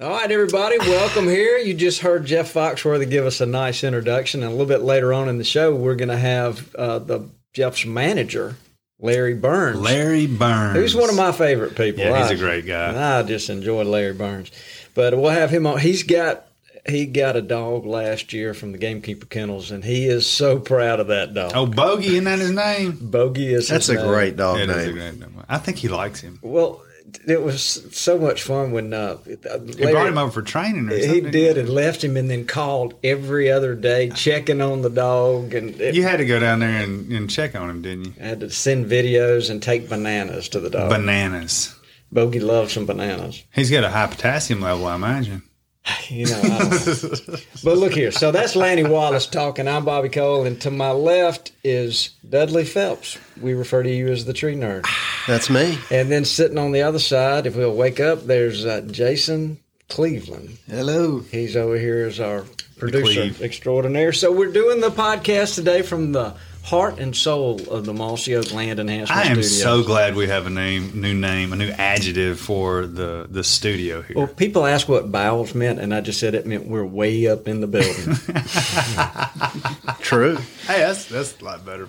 All right, everybody, welcome here. You just heard Jeff Foxworthy give us a nice introduction, and a little bit later on in the show, we're going to have uh, the Jeff's manager, Larry Burns. Larry Burns. Who's one of my favorite people. Yeah, he's I- a great guy. I just enjoy Larry Burns. But we'll have him on. He's got he got a dog last year from the Gamekeeper Kennels, and he is so proud of that dog. Oh, Bogey, isn't that his name? Bogey is That's his a name. great dog a name. great name. I think he likes him. Well, it was so much fun when uh, He brought him over for training or something. He did and left him, and then called every other day, checking on the dog, and it, You had to go down there and, and check on him, didn't you? I had to send videos and take bananas to the dog. Bananas. Bogey loves some bananas. He's got a high potassium level, I imagine. You know, I don't know. but look here. So that's Lanny Wallace talking. I'm Bobby Cole, and to my left is Dudley Phelps. We refer to you as the tree nerd. That's me. And then sitting on the other side, if we'll wake up, there's uh, Jason Cleveland. Hello. He's over here as our producer extraordinaire. So we're doing the podcast today from the heart and soul of the Mossy Oak Land Enhancement I am Studios. so glad we have a name, new name, a new adjective for the the studio here. Well, people ask what bowels meant, and I just said it meant we're way up in the building. True. hey, that's that's a lot better.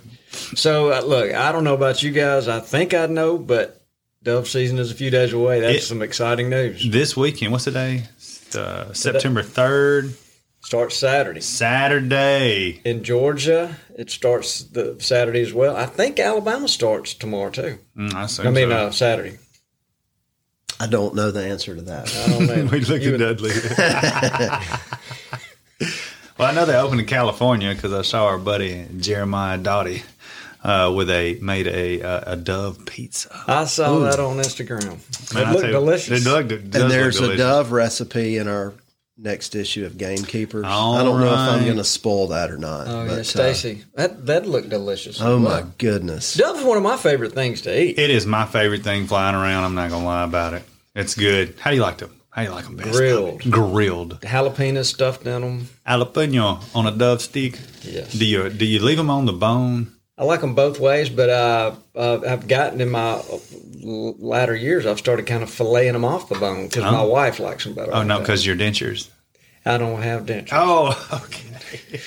so, uh, look, I don't know about you guys. I think I know, but dove season is a few days away. That's It- some exciting news. This weekend, what's the day? Uh, September third, Starts Saturday. Saturday. In Georgia, it starts the Saturday as well. I think Alabama starts tomorrow, too. Mm, I, I mean, so. uh, Saturday. I don't know the answer to that. I don't know. we look You at Dudley. well, I know they opened in California because I saw our buddy Jeremiah Doughty uh, with a made a a, a dove pizza. I saw that on Instagram. Man, it I looked you, delicious. It looked, it and there's look a dove recipe in our next issue of Gamekeepers. All I don't know if I'm going to spoil that or not. oh, but, yeah, uh, Stacy. that that looked delicious. oh as my well. goodness. Dove's one of my favorite things to eat. It is my favorite thing flying around. I'm not gonna lie about it. It's good. How do you like them? How do you like them best? Grilled. Grilled. Jalapenos stuffed in them. Jalapeno on a dove stick. Yes. Do you do you leave them on the bone? I like them both ways, but uh, uh, I've gotten in my latter years, I've started kind of filleting them off the bone because my Oh. wife likes them better. Oh like no, because your dentures. I don't have dentures. Oh, okay.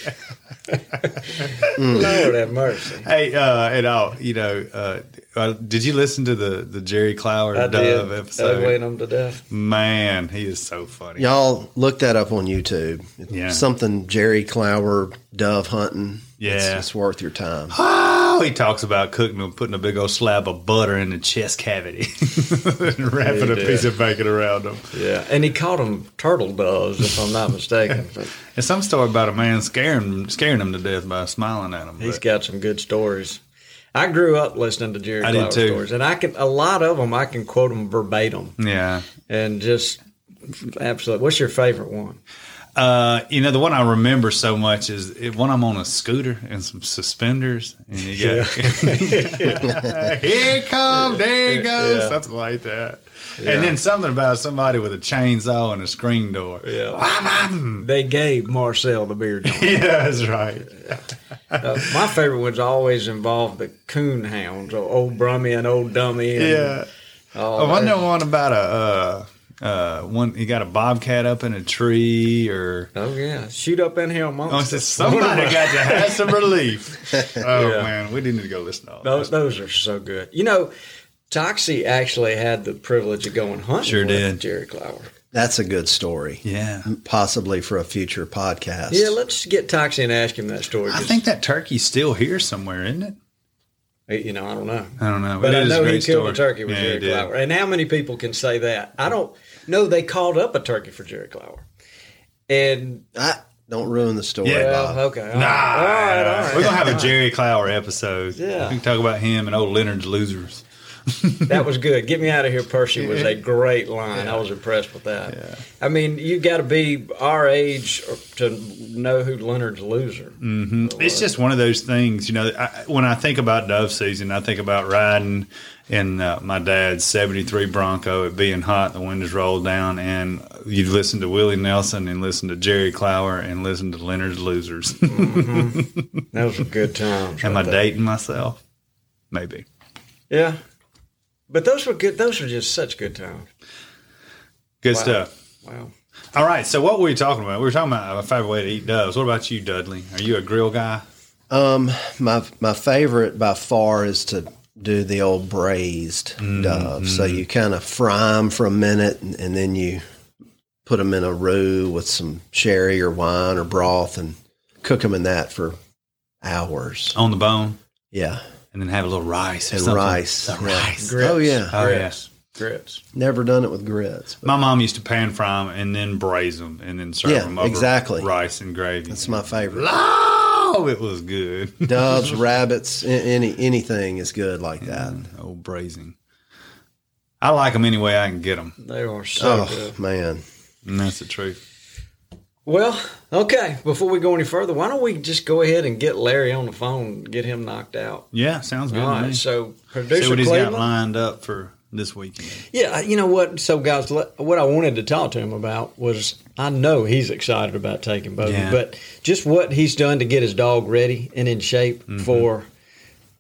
Lord have mercy. Hey, uh, and all you know, uh, uh, did you listen to the the Jerry Clower I Dove did. episode? Ugly them to death. Man, he is so funny. Y'all look that up on YouTube. Yeah. Something Jerry Clower dove hunting. Yeah. It's, it's worth your time. Oh, he talks about cooking them, putting a big old slab of butter in the chest cavity, and wrapping a piece of bacon around them. Yeah, and he caught them turtle doves, if I'm not mistaken. And some story about a man scaring scaring him to death by smiling at him. he's but- got some good stories. I grew up listening to Jerry I did too. stories, and I can a lot of them I can quote them verbatim, yeah. and just absolutely. What's your favorite one? Uh, you know, the one I remember so much is it, when I'm on a scooter and some suspenders, and you got here it comes, there it goes, Yeah. something like that. And then something about somebody with a chainsaw and a screen door. Yeah, they gave Marcel the beard. yeah, that's right. Uh, my favorite ones always involved the coon hounds, or old Brummy and old Dummy. And, Yeah. Oh, I wonder they're- one about a uh, uh, one he got a bobcat up in a tree, or Oh yeah, shoot up in here amongst oh, us. it's somebody got to have some relief. Oh Yeah. man, we didn't need to go listen to all Those those are so good. You know, Toxie actually had the privilege of going hunting. Sure with did. Jerry Clower. That's a good story. Yeah, Possibly for a future podcast. Yeah, let's get Toxie and ask him that story. I think that turkey's still here somewhere, isn't it? You know, I don't know. I don't know, But it I is a know he great killed story. a turkey with Yeah, Jerry. Clower. And how many people can say that? I don't know. They called up a turkey for Jerry Clower. And I, don't ruin the story, Yeah. Bob. okay, all Nah, right, all right, all right. we're gonna have a Jerry Clower episode. Yeah. we can talk about him and old Leonard's losers. That was good. Get me out of here, Percy was a great line. I was impressed with that. Yeah. I mean, you got to be our age to know who Leonard's loser. It's just one of those things, you know. I, when I think about dove season, I think about riding in uh, my dad's '73 Bronco, it being hot, the windows rolled down, and you listen to Willie Nelson and listen to Jerry Clower and listen to Leonard's Losers. Those were good times. Am I there. dating myself? Maybe. Yeah. But those were good. Those were just such good times. Good Wow. stuff. Wow. All right. So, what were we talking about? We were talking about a favorite way to eat doves. What about you, Dudley? Are you a grill guy? Um, my my favorite by far is to do the old braised dove. So you kind of fry them for a minute, and, and then you put them in a roux with some sherry or wine or broth, and cook them in that for hours. On the bone, Yeah, and then have a little rice or and something. rice. The rice. Grits. Oh yeah, Oh yeah. Grits. Grits. never done it with grits. But My mom used to pan fry them and then braise them and then serve Yeah, them over exactly. rice and gravy. that's my favorite. Oh, it was good. Doves, rabbits, any anything is good like mm, that. Old braising. I like them any way I can get them, They are so Oh good. man, and that's the truth. Well, okay. Before we go any further, why don't we just go ahead and get Larry on the phone get him knocked out? Yeah, sounds good. All to me. right. So, See producer what he's got lined up for this weekend. Yeah, you know what? So, guys, what I wanted to talk to him about was I know he's excited about taking Bogey, Yeah. but just what he's done to get his dog ready and in shape Mm-hmm. for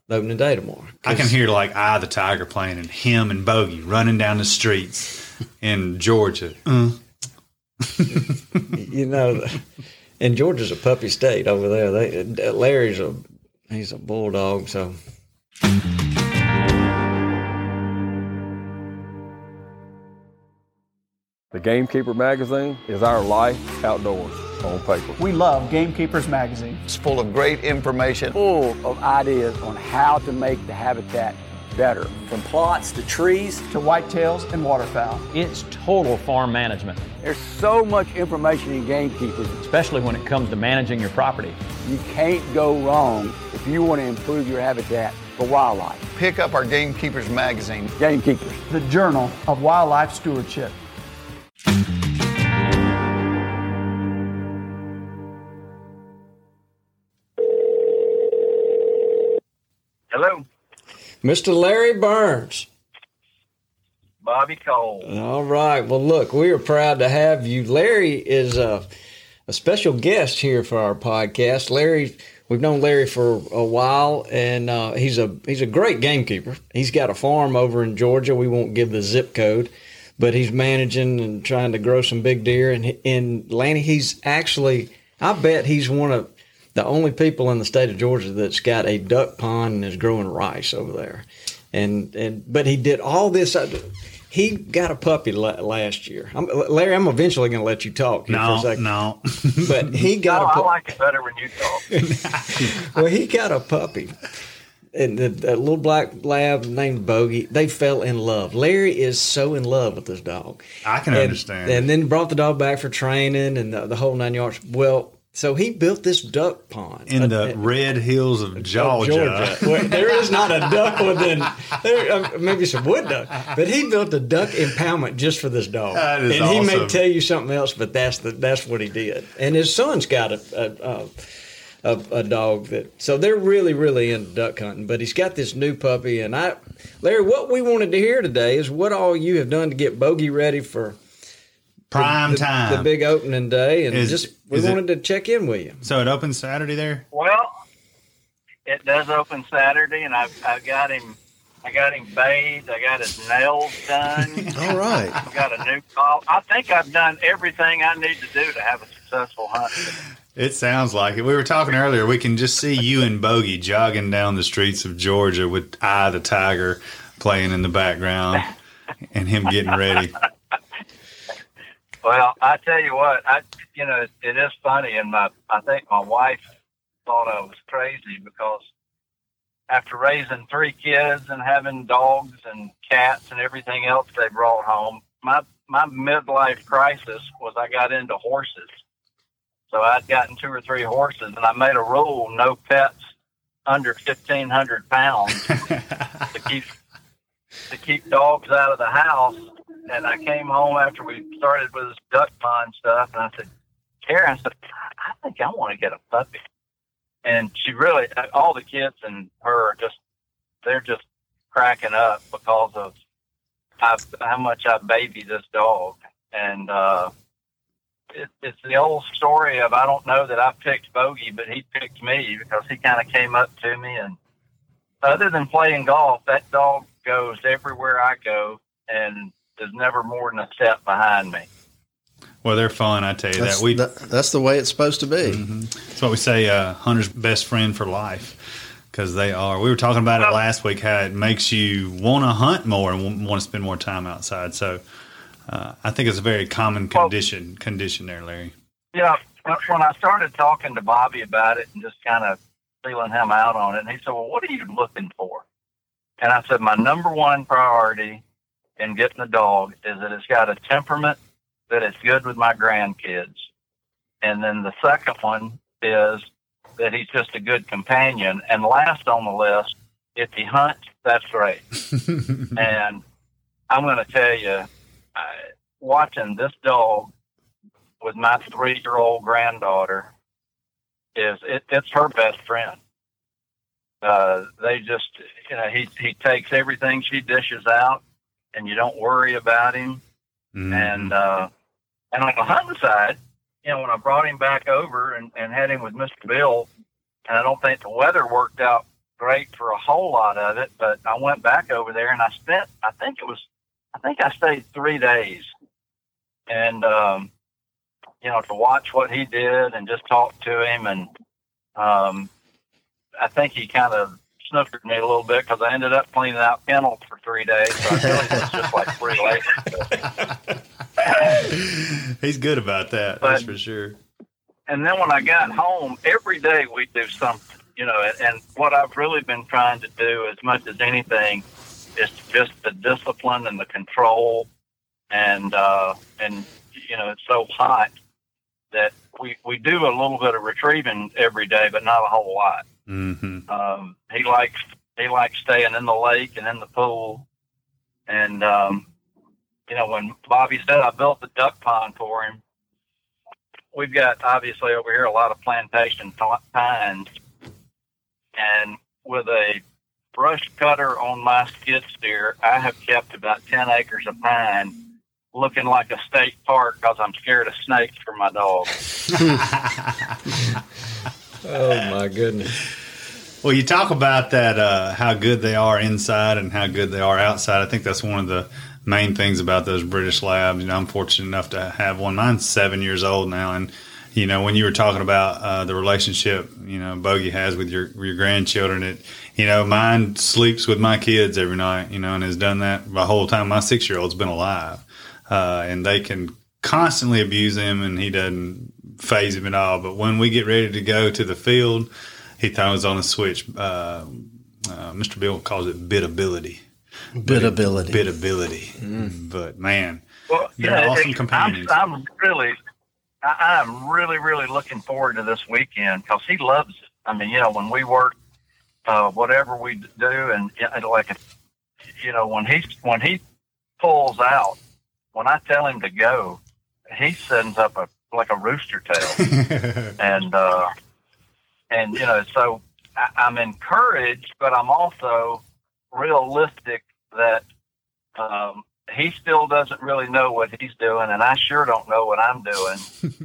the opening day tomorrow. I can hear like I the Tiger" playing, and him and Bogey running down the streets in Georgia. Uh, you know, and Georgia's a puppy state over there. They, Larry's a he's a bulldog, so The Gamekeeper magazine is our life outdoors on paper. We love Gamekeepers Magazine. It's full of great information. Full of ideas on how to make the habitat better. From plots to trees to whitetails and waterfowl. It's total farm management, There's so much information in Gamekeepers. especially when it comes to managing your property. You can't go wrong if you want to improve your habitat for wildlife. Pick up our Gamekeepers magazine. Gamekeepers. The Journal of Wildlife Stewardship. Mr. Larry Burns. Bobby Cole. All right. Well, look, we are proud to have you. Larry is a, a special guest here for our podcast. Larry, we've known Larry for a while, and uh, he's a he's a great gamekeeper. He's got a farm over in Georgia. We won't give the zip code, but he's managing and trying to grow some big deer. And in Lanny, he's actually, I bet he's one of the only people in the state of Georgia that's got a duck pond and is growing rice over there. And and but he did all this. uh, He got a puppy la- last year. I'm, Larry, I'm eventually going to let you talk here for a no, second. no. But he No, got a I pu- like it better when you talk. well, he got a puppy. And the, that little black lab named Bogey, they fell in love. Larry is so in love with this dog. I can and, understand. And then brought the dog back for training and the, the whole nine yards. Well, so he built this duck pond in the uh, red hills of of Georgia. Well, there is not a duck within there, uh, maybe some wood duck, but he built a duck impoundment just for this dog. And he may tell you something else, but that's the that's what he did. And his son's got a a, a, a, a dog that so they're really really into duck hunting. But he's got this new puppy, and I, Larry, what we wanted to hear today is what all you have done to get Bogey ready for Prime the, time. the big opening day, and Is- just we is it- wanted to check in with you. so it opens Saturday there. Well, it does open Saturday, and I've, I've got him I got him bathed. I got his nails done. All right. I got a new call. I think I've done everything I need to do to have a successful hunt. It sounds like it. We were talking earlier. We can just see you and Bogey jogging down the streets of Georgia with "I the Tiger playing in the background and him getting ready. Well, I tell you what, I you know it is funny, and my I think my wife thought I was crazy because after raising three kids and having dogs and cats and everything else they brought home, my my midlife crisis was I got into horses. So I'd gotten two or three horses, and I made a rule: no pets under fifteen hundred pounds to keep to keep dogs out of the house. And I came home after we started with this duck pond stuff, and I said, Karen, I said, I think I want to get a puppy. And she really, all the kids and her are just, they're just cracking up because of how, how much I baby this dog. And uh, it, it's the old story of I don't know that I picked Bogey, but he picked me because he kind of came up to me. And other than playing golf, that dog goes everywhere I go and is never more than a step behind me. Well, they're fun, I tell you That's, that. We that- that's the way it's supposed to be. That's what we say, uh, hunter's best friend for life, because they are. We were talking about it last week how it makes you want to hunt more and want to spend more time outside. So uh, I think it's a very common condition condition there, Larry. Yeah, when I started talking to Bobby about it and just kind of feeling him out on it, and he said, "Well, what are you looking for?" And I said, "My number one priority in getting a dog is that it's got a temperament that is good with my grandkids, and then the second one is that he's just a good companion, and last on the list, if he hunts, that's great." and I'm going to tell you, I, watching this dog with my three year old granddaughter is it, it's her best friend. Uh, they just, you know, he, he takes everything she dishes out and you don't worry about him. And, uh, and on the hunting side, you know, when I brought him back over and, and had him with Mr. Bill, and I don't think the weather worked out great for a whole lot of it, but I went back over there and I spent, I think it was, I think I stayed three days. And, um, you know, to watch what he did and just talk to him. And um, I think he kind of snookered me a little bit because I ended up cleaning out kennels for three days. So I like it's just like three later. He's good about that, But- that's for sure. And then when I got home, every day we do something, you know, and, and what I've really been trying to do as much as anything is just the discipline and the control. And, uh, and, you know, it's so hot that we, we do a little bit of retrieving every day, but not a whole lot. Mm-hmm. Um, he likes he likes staying in the lake and in the pool. And um, you know, when Bobby said I built the duck pond for him, we've got obviously over here a lot of plantation pines, and with a brush cutter on my skid steer, I have kept about ten acres of pine. Looking like a state park because I'm scared of snakes for my dog. Oh my goodness. Well, you talk about that, uh, how good they are inside and how good they are outside. I think that's one of the main things about those British labs. You know, I'm fortunate enough to have one. Mine's seven years old now, and you know, when you were talking about uh, the relationship, you know, Bogey has with your your grandchildren, it, you know, mine sleeps with my kids every night, you know, and has done that the whole time my six year old's been alive, uh, and they can constantly abuse him, and he doesn't phase him at all. But when we get ready to go to the field, he throws on a switch. Uh, uh, Mr. Bill calls it bitability. Bitability. Bitability. But man, Well, they're yeah, awesome it- companions. I'm, I'm really, I, I'm really, really looking forward to this weekend because he loves it. I mean, you know, when we work, uh, whatever we do, and yeah, and like, you know, when he when he pulls out, when I tell him to go, he sends up a like a rooster tail, and uh, and you know, so I, I'm encouraged, but I'm also realistic that um, he still doesn't really know what he's doing, and I sure don't know what I'm doing.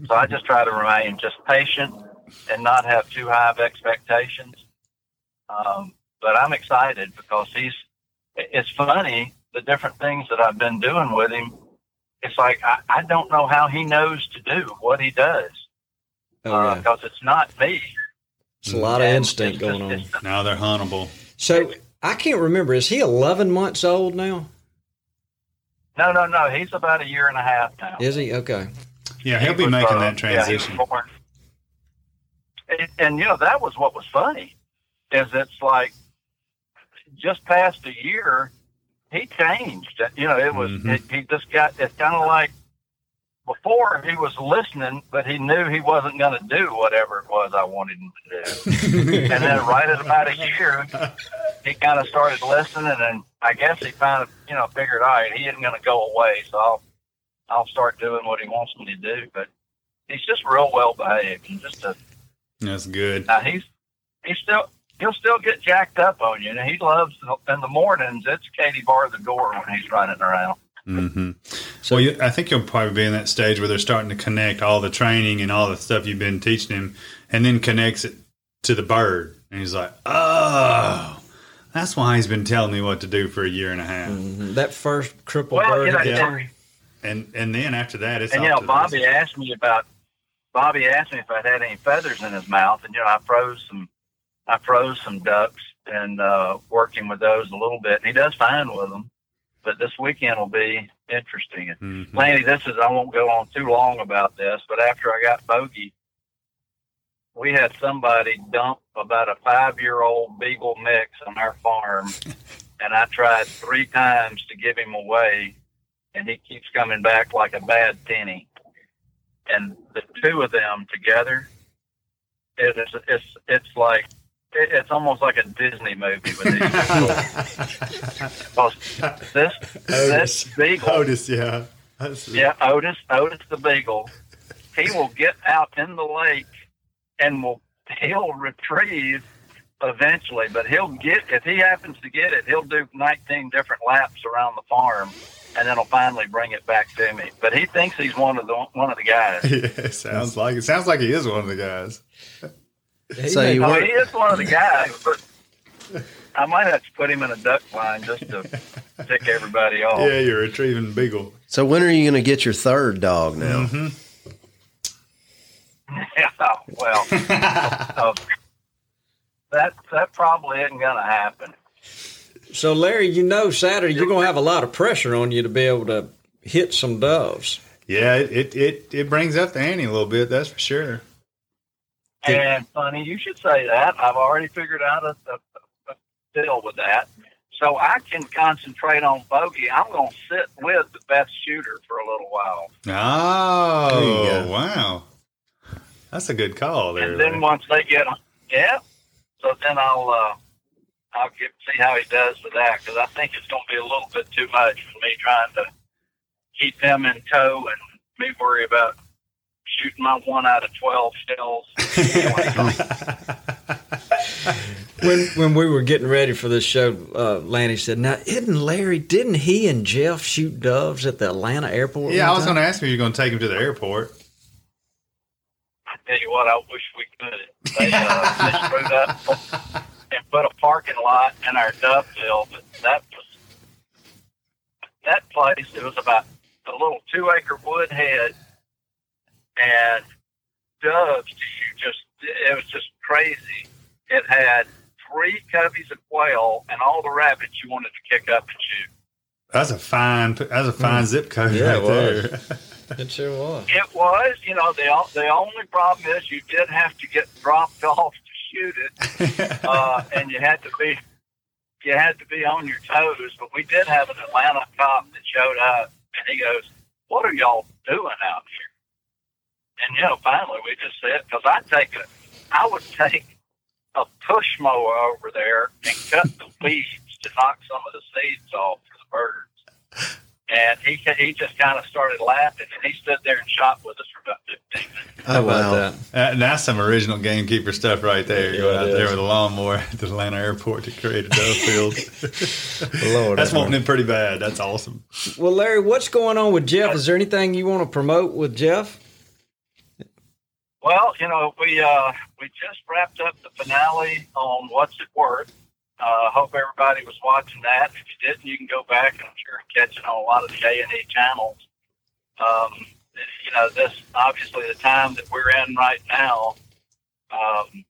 so I just try to remain just patient and not have too high of expectations. Um, but I'm excited because he's it's funny the different things that I've been doing with him. It's like I, I don't know how he knows to do what he does Oh, because yeah. it's not me. It's a lot of instinct just- going on. Now they're huntable. So I can't remember. Is he 11 months old now? No, no, no. He's about a year and a half now. Is he? Okay. Yeah, he'll be was, making uh, that yeah, he was transition. born- and, and you know that was what was funny, is it's like just past a year, he changed. You know, it was Mhm. it, he just got. It's kind of like before he was listening, but he knew he wasn't going to do whatever it was I wanted him to do. and then right at about a year, he kind of started listening, and I guess he kind of you know figured, all right, he isn't going to go away, so I'll I'll start doing what he wants me to do. But he's just real well behaved. He's just a That's good. now he's he's still he'll still get jacked up on you, and he loves in the mornings. It's Katie bar the door when he's running around. hmm well, you, I think you'll probably be in that stage where they're starting to connect all the training and all the stuff you've been teaching him, and then connects it to the bird, and he's like, "Oh, that's why he's been telling me what to do for a year and a half." Mhm. That first crippled Well, bird. you know, at the and- And and then after that, it's and you know, Bobby races. asked me about Bobby asked me if I'd had any feathers in his mouth, and you know, I froze some I froze some ducks and uh, working with those a little bit. And he does fine with them, but this weekend will be interesting. And Mhm. Lanny, this is I won't go on too long about this, but after I got Bogey, we had somebody dump about a five year old beagle mix on our farm, and I tried three times to give him away, and he keeps coming back like a bad penny. And the two of them together, it is it's it's like it, it's almost like a Disney movie with these. Because this this beagle Otis, yeah, That's- yeah, Otis, Otis the Beagle. He will get out in the lake and will he'll retrieve eventually, but he'll get if he happens to get it, he'll do 19 different laps around the farm, and then he'll finally bring it back to me. But he thinks he's one of the one of the guys. yeah, it sounds like it sounds like he is one of the guys. So you want he is one of the guys, but I might have to put him in a duck blind just to tick everybody off. Yeah, you're retrieving beagle. so when are you going to get your third dog now? Mm-hmm. Yeah, well, uh, that that probably isn't going to happen. So, Larry, you know, Saturday you're going to have a lot of pressure on you to be able to hit some doves. Yeah, it, it it it brings up the ante a little bit. That's for sure. And funny, you should say that. I've already figured out a, a, a deal with that, so I can concentrate on bogey. I'm going to sit with the best shooter for a little while, Oh, There you go. wow, that's a good call there. and then Larry. once they get, yeah, so then I'll uh, I'll get see how he does with that because I think it's going to be a little bit too much for me trying to keep them in tow and me worry about shooting my one out of twelve shells. When when we were getting ready for this show, uh, Lanny said, "Now, isn't Larry? Didn't he and Jeff shoot doves at the Atlanta airport?" yeah, I was going to ask you. You're going to take him to the airport. I tell you what, I wish we could. They, uh, they screwed up and put a parking lot in our dove field, but that was that place. It was about a little two acre wood head, and doves. You just it was just crazy. It had three coveys of quail and all the rabbits you wanted to kick up and shoot. That's a fine. That's a fine zip code Yeah, right it there. It sure was. It was, you know, the the only problem is you did have to get dropped off to shoot it, uh, and you had to be you had to be on your toes. But we did have an Atlanta cop that showed up, and he goes, "What are y'all doing out here?" And you know, finally we just said, because I take a, I would take a push mower over there and cut the weeds to knock some of the seeds off for the birds. And he he just kind of started laughing, and he stood there and shot with us for about fifteen minutes. How Oh, about wow. that? Uh, that's some original gamekeeper stuff right there. Yeah, Going it out there with a lawnmower at the Atlanta airport to create a dove field. Lord, that's have wanting it pretty bad. That's awesome. Well, Larry, what's going on with Jeff? Is there anything you want to promote with Jeff? Well, you know, we uh, we just wrapped up the finale on What's It Worth, Uh, hope everybody was watching that. If you didn't, you can go back and I'm sure catch it on a lot of the A and E channels. Um, you know, this obviously the time that we're in right now. Um,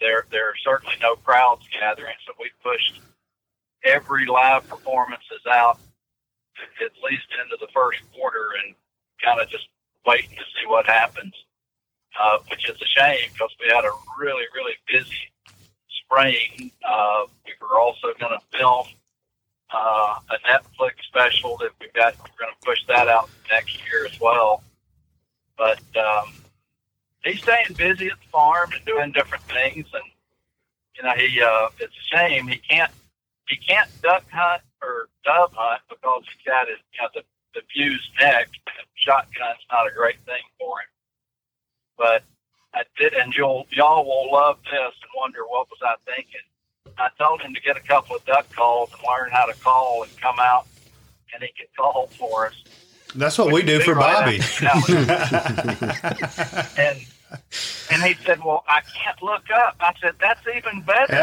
there, there are certainly no crowds gathering, so we pushed every live performance performances out at least into the first quarter and kind of just waiting to see what happens. Uh, which is a shame because we had a really, really busy spring. Uh, we were also going to film uh, a Netflix special that we've got. We're going to push that out next year as well. But um, he's staying busy at the farm and doing different things, and you know he uh, it's a shame he can't he can't duck hunt or dove hunt because he's got his you know the the fused neck. Shotgun's not a great thing for him. But I did, and you'll y'all will love this and wonder what was I thinking. I told him to get a couple of duck calls and learn how to call and come out, and he could call for us. That's what we do for right Bobby. and and he said, "Well, I can't look up." I said, "That's even better."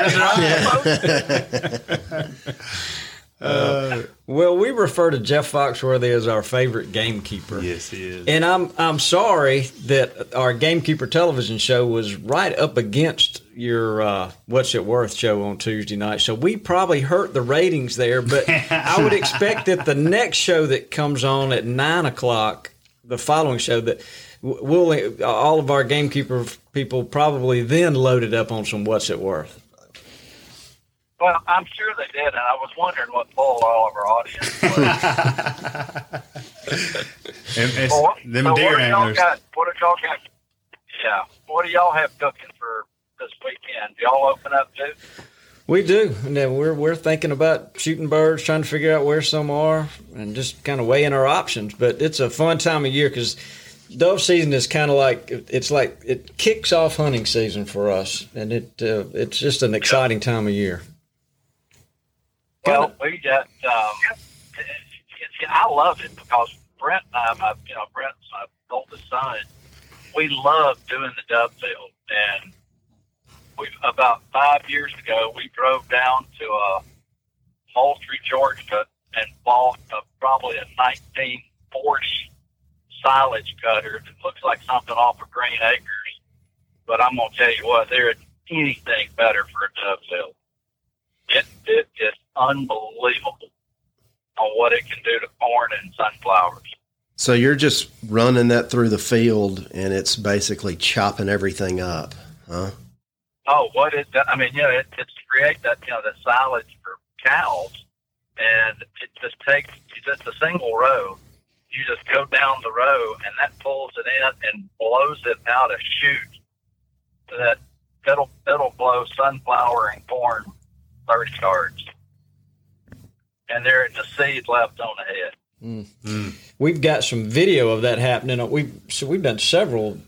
Uh, well, we refer to Jeff Foxworthy as our favorite gamekeeper. Yes, he is. And I'm I'm sorry that our gamekeeper television show was right up against your uh, What's It Worth show on Tuesday night. So we probably hurt the ratings there. But I would expect that the next show that comes on at nine o'clock, the following show that we'll all of our gamekeeper people probably then loaded up on some What's It Worth. Well, I'm sure they did, and I was wondering what pulled all of our audience. And it's Well, them so deer what antlers. got? What do y'all got? Yeah, what do y'all have cooking for this weekend? Do y'all open up too? We do, and we're we're thinking about shooting birds, trying to figure out where some are, and just kind of weighing our options. But it's a fun time of year because dove season is kind of like it's like it kicks off hunting season for us, and it uh, it's just an exciting time of year. Well, we got. Um, it's, I love it because Brent and I, my, you know, Brent's my oldest son. We love doing the dove field, and we about five years ago we drove down to uh, Moultrie, Georgia, and bought a, probably a 1940 silage cutter that looks like something off of Green Acres. But I'm gonna tell you what, there isn't anything better for a dove field. It it is unbelievable on what it can do to corn and sunflowers. So you're just running that through the field, and it's basically chopping everything up, huh? Oh, what it? I mean, you know, it, it's to create that you know the silage for cows, and it just takes just a single row. You just go down the row, and that pulls it in and blows it out a chute. So that it'll it'll blow sunflower and corn thirty yards, and there is a seed left on the head. Mm. We've got some video of that happening. We so we've done several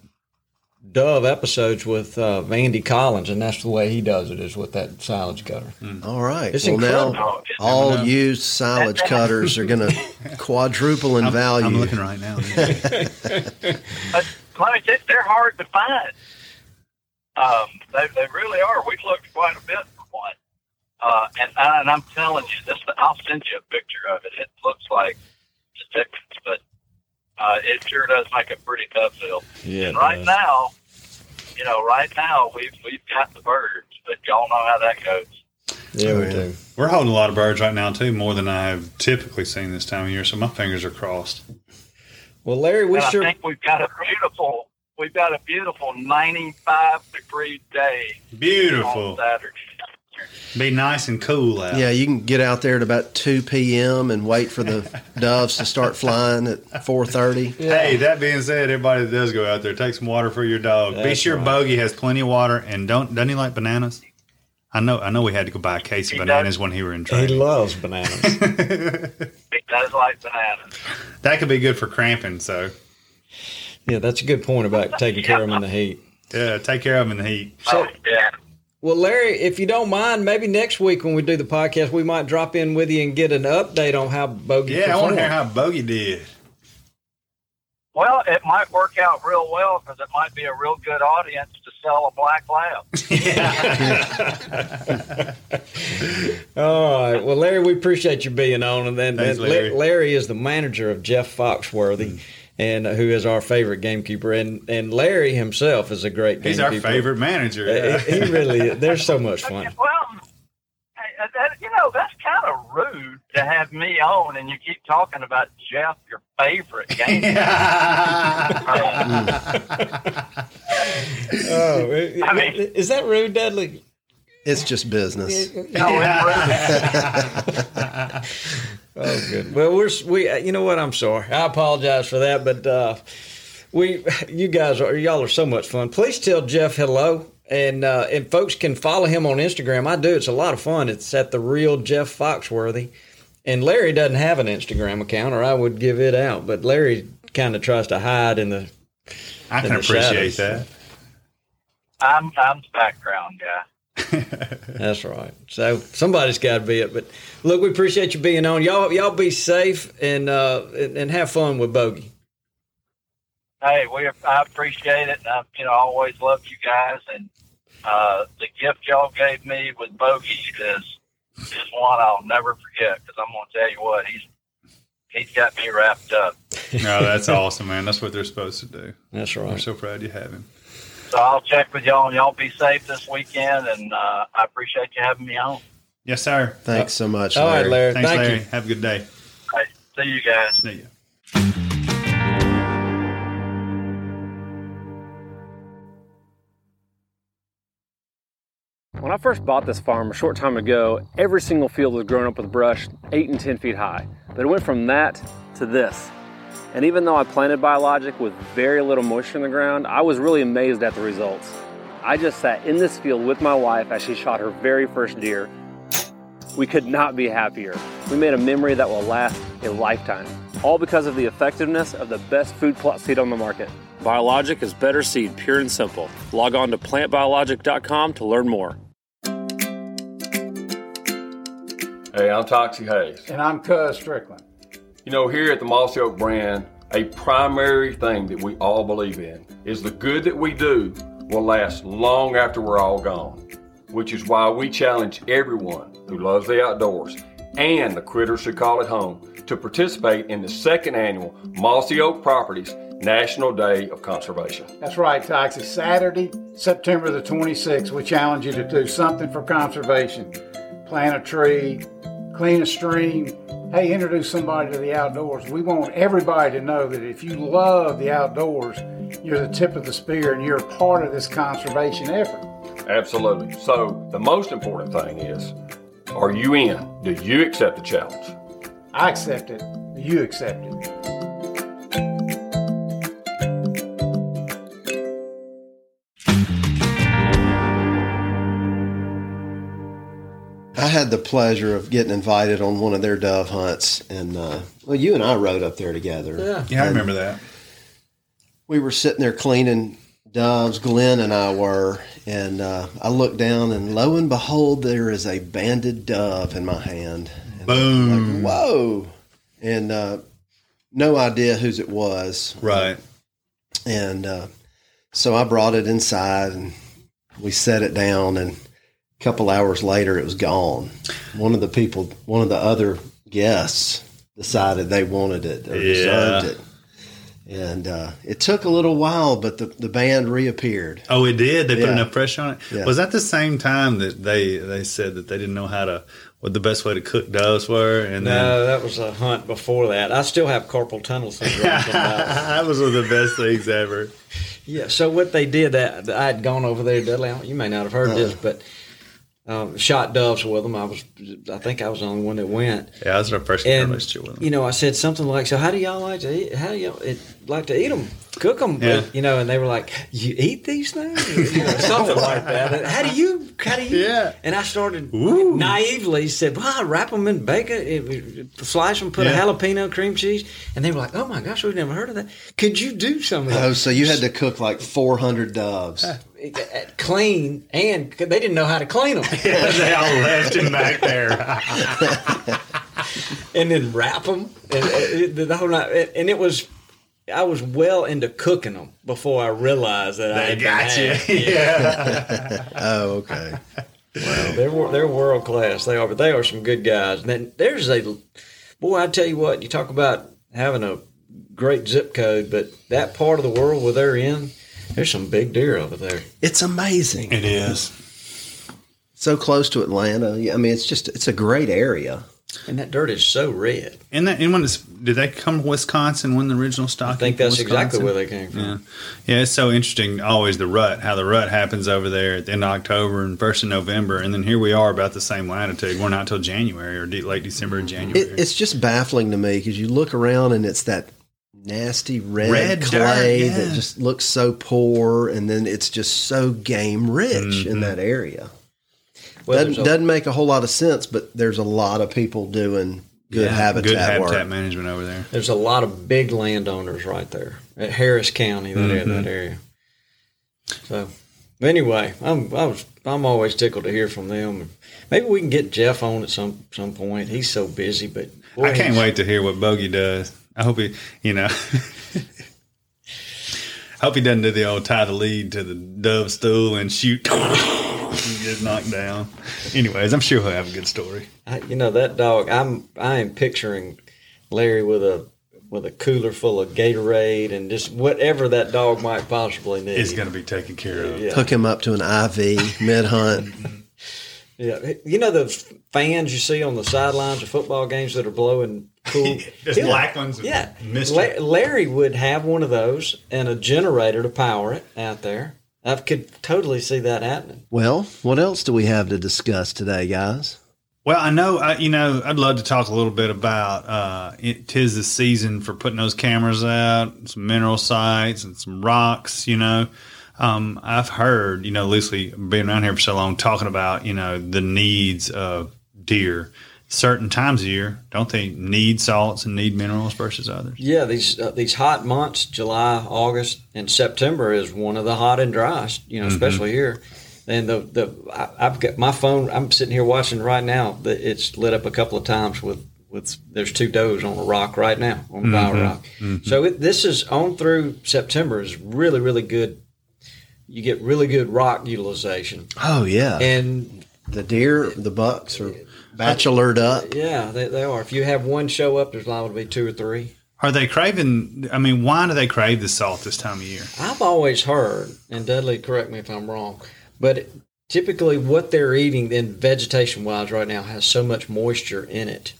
dove episodes with uh, Andy Collins, and that's the way he does it is with that silage cutter. All right. It's well, incredible. now all used silage cutters are going to quadruple in value. I'm looking right now. But let me tell you, they're hard to find. Um, they, they really are. We've looked quite a bit for one. Uh, and, and I'm telling you, this, I'll send you a picture of it. It looks like the but uh, it sure does make a pretty tough field. Yeah, and right does. now, you know, right now we've we've got the birds, but y'all know how that goes. Yeah, we do. We're holding a lot of birds right now too, more than I have typically seen this time of year. So my fingers are crossed. Well, Larry, we and sure I think we've got a beautiful, we've got a beautiful 95 degree day. Beautiful. On Saturday. Be nice and cool out. Yeah, you can get out there at about two p.m. and wait for the doves to start flying at four thirty. Hey, that being said, everybody that does go out there, take some water for your dog. Be sure right. Bogey has plenty of water, and don't doesn't he like bananas? I know, I know. We had to go buy a case of bananas when he were in he loves bananas. He does like bananas. That could be good for cramping. So yeah, that's a good point about taking care of them in the heat. yeah, take care of them in the heat. So, oh, yeah. Well, Larry, if you don't mind, maybe next week when we do the podcast, we might drop in with you and get an update on how Bogey Yeah, I want to hear how Bogey did. Well, it might work out real well because it might be a real good audience to sell a black lab. All right. Well, Larry, we appreciate you being on. And then Thanks, and Larry. Larry is the manager of Jeff Foxworthy. Mm. And uh, who is our favorite gamekeeper, and and Larry himself is a great gamekeeper. He's our favorite manager. Uh, he, he really is. They're so much fun. Well, that, you know, that's kind of rude to have me on and you keep talking about Jeff, your favorite game. Oh, I mean- is that rude, Dudley? It's just business. No, it's rude. good. Well, we're we. uh, You know what? I'm sorry. I apologize for that, but uh, we, you guys are y'all are so much fun. Please tell Jeff hello, and uh, and folks can follow him on Instagram. I do. It's a lot of fun. It's at the real Jeff Foxworthy, and Larry doesn't have an Instagram account, or I would give it out. But Larry kind of tries to hide in the. I can the appreciate shadows. that. I'm, I'm the background guy. That's right. So somebody's got to be it. But look, we appreciate you being on. Y'all, y'all be safe and uh, and, and have fun with Bogey. Hey, we I appreciate it. I, you know, I always loved you guys. And uh, the gift y'all gave me with Bogey is is one I'll never forget because I'm going to tell you what he's he's got me wrapped up. No, that's awesome, man. That's what they're supposed to do. That's right. We're so proud you have him. So I'll check with y'all and y'all be safe this weekend. And uh, I appreciate you having me on. Yes, sir. Thanks so much, All Larry. right, Larry. Thanks, Thank Larry. you. Have a good day. Hey, see you guys. See ya. When I first bought this farm a short time ago, every single field was grown up with brush 8 and 10 feet high. But it went from that to this. And even though I planted biologic with very little moisture in the ground, I was really amazed at the results. I just sat in this field with my wife as she shot her very first deer. We could not be happier. We made a memory that will last a lifetime, all because of the effectiveness of the best food plot seed on the market. Biologic is better seed, pure and simple. Log on to plantbiologic.com to learn more. Hey, I'm Toxie Hayes. And I'm Cuz Strickland. You know, here at the Mossy Oak brand, a primary thing that we all believe in is the good that we do will last long after we're all gone, which is why we challenge everyone who loves the outdoors and the critters who call it home to participate in the second annual Mossy Oak Properties National Day of Conservation. That's right, Toxie. Saturday, September the 26th, we challenge you to do something for conservation. Plant a tree, clean a stream. Hey, introduce somebody to the outdoors. We want everybody to know that if you love the outdoors, you're the tip of the spear and you're a part of this conservation effort. Absolutely. So, the most important thing is are you in? Do you accept the challenge? I accept it. You accept it. Had the pleasure of getting invited on one of their dove hunts, and uh, well, you and I rode up there together. Yeah. Yeah, I remember that. We were sitting there cleaning doves. Glenn and I were, and uh, I looked down, and lo and behold, there is a banded dove in my hand. And Boom. Like, whoa! And uh, no idea whose it was. Right. And uh, so I brought it inside, and we set it down, and a couple hours later, it was gone. One of the people, one of the other guests, decided they wanted it or Yeah. deserved it. And uh, it took a little while, but the, the band reappeared. Oh, it did. They put enough pressure on it. Yeah. Was that the same time that they they said that they didn't know how to what the best way to cook doves were? And then No, that was a hunt before that. I still have carpal tunnel syndrome. that. that was one of the best things ever. yeah. So what they did that I had gone over there, Dudley. You may not have heard this, but um, shot doves with them. I was, I think I was the only one that went. Yeah, I was our first And relationship with them. you know, I said something like, "So how do y'all like to eat? How do y'all it, like to eat them? Cook them? Yeah. You know?" And they were like, "You eat these things? You know, something like that. How do you? How do you?" Yeah. And I started Ooh. naively said, "Well, I wrap them in bacon, eh, slice them, put Yeah. a jalapeno cream cheese." And they were like, "Oh my gosh, we've never heard of that. Could you do some of that?" Oh, so you had to cook like 400 doves. Clean, and they didn't know how to clean them. they all left him back there. and then wrap them and uh, the whole night. And it was I was well into cooking them before I realized that I They had got you. Yeah. Oh, okay. They're they're world class. They are, but they are some good guys. And then there's a boy. I tell you what, you talk about having a great zip code, but that part of the world where they're in, there's some big deer over there. It's amazing. It is. So close to Atlanta. I mean, it's just it's a great area. And that dirt is so red. And that, and when it's, did they come from Wisconsin when the original stock? I think that's exactly where they came from. Yeah, yeah. It's so interesting. Always the rut, how the rut happens over there at the end of October and first of November, and then here we are about the same latitude. We're not till January or de- late December or January. It, it's just baffling to me because you look around and it's that nasty red, Red dirt, clay yeah. that just looks so poor, and then it's just so game rich Mm-hmm. in that area. Well, doesn't, a- doesn't make a whole lot of sense, but there's a lot of people doing good Yeah, habitat good habitat work. management over there. There's a lot of big landowners right there at Harris County, that area, Mm-hmm. that area. So, anyway, I'm I was I'm always tickled to hear from them. Maybe we can get Jeff on at some some point. He's so busy, but boy, I can't wait to hear what Bogey does. I hope he, you know, hope he doesn't do the old tie the lead to the dove stool and shoot. and get knocked down. Anyways, I'm sure he'll have a good story. I, you know that dog. I'm I am picturing Larry with a with a cooler full of Gatorade and just whatever that dog might possibly need. It's going to be taken care of. Yeah. Hook him up to an IV mid hunt. Yeah, you know the fans you see on the sidelines of football games that are blowing cool. There's Yeah. black ones. Yeah, La- Larry would have one of those and a generator to power it out there. I could totally see that happening. well, what else do we have to discuss today, guys? Well, I know, I, you know, I'd love to talk a little bit about uh, it. Tis the season for putting those cameras out, some mineral sites and some rocks. You know, um, I've heard, you know, loosely being around here for so long, talking about, you know, the needs of deer. Certain times of year, don't they need salts and need minerals versus others? Yeah, these uh, these hot months, July, August, and September is one of the hot and driest. You know, mm-hmm. especially here. And the the I, I've got my phone. I'm sitting here watching right now. That it's lit up a couple of times with with. There's two does on a rock right now on the mm-hmm. bio rock. Mm-hmm. So it, this is on through September is really really good. You get really good rock utilization, Oh yeah, and the deer, the bucks are bachelored up. yeah, they, they are. If you have one show up, there's liable to be two or three. Are they craving? I mean, why do they crave the salt this time of year? I've always heard, and Dudley, correct me if I'm wrong, but typically what they're eating, then vegetation wise, right now has so much moisture in it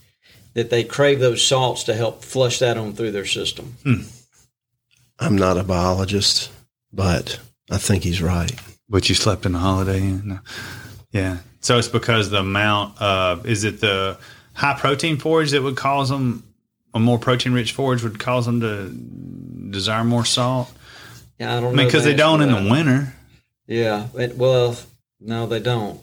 that they crave those salts to help flush that on through their system. Hmm. I'm not a biologist, but I think he's right. But you slept in the Holiday Inn. Yeah. So it's because the amount of is it the high protein forage that would cause them a more protein rich forage would cause them to desire more salt? Yeah, I don't I know. mean, because the they don't in the winter. Yeah, it, well, no, they don't.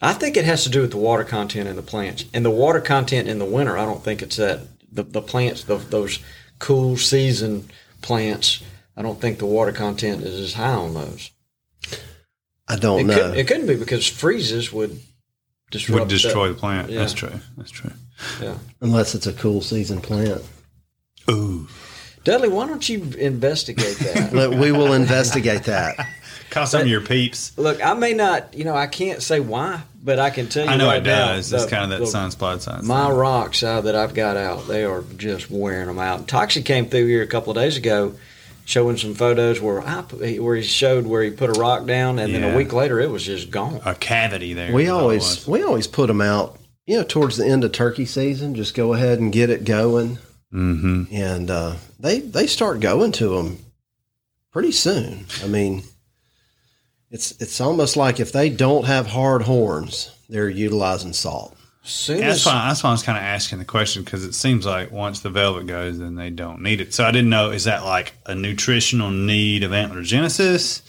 I think it has to do with the water content in the plants, and the water content in the winter. I don't think it's that the the plants, the, those cool season plants. I don't think the water content is as high on those. I don't It, know. could, it couldn't be because freezes would disrupt Would destroy that. the plant. Yeah. That's true. That's true. Yeah, Unless it's a cool season plant. Ooh. Dudley, why don't you investigate that? Look, we will investigate that. Call some of your peeps. Look, I may not, you know, I can't say why, but I can tell you. I know right it now, does. it's the- kind of that the- sun spot sign. My rocks uh, that I've got out, they are just wearing them out. Toxey came through here a couple of days ago, showing some photos where I where he showed where he put a rock down, and then a week later it was just gone. a cavity there. We is all it always we always put them out, you know, towards the end of turkey season. Just go ahead and get it going, Mhm. and uh, they they start going to them pretty soon. I mean, it's it's almost like if they don't have hard horns, they're utilizing salt. Soon that's as why, that's why I was kind of asking the question because it seems like once the velvet goes, then they don't need it. So I didn't know is that like a nutritional need of antlergenesis,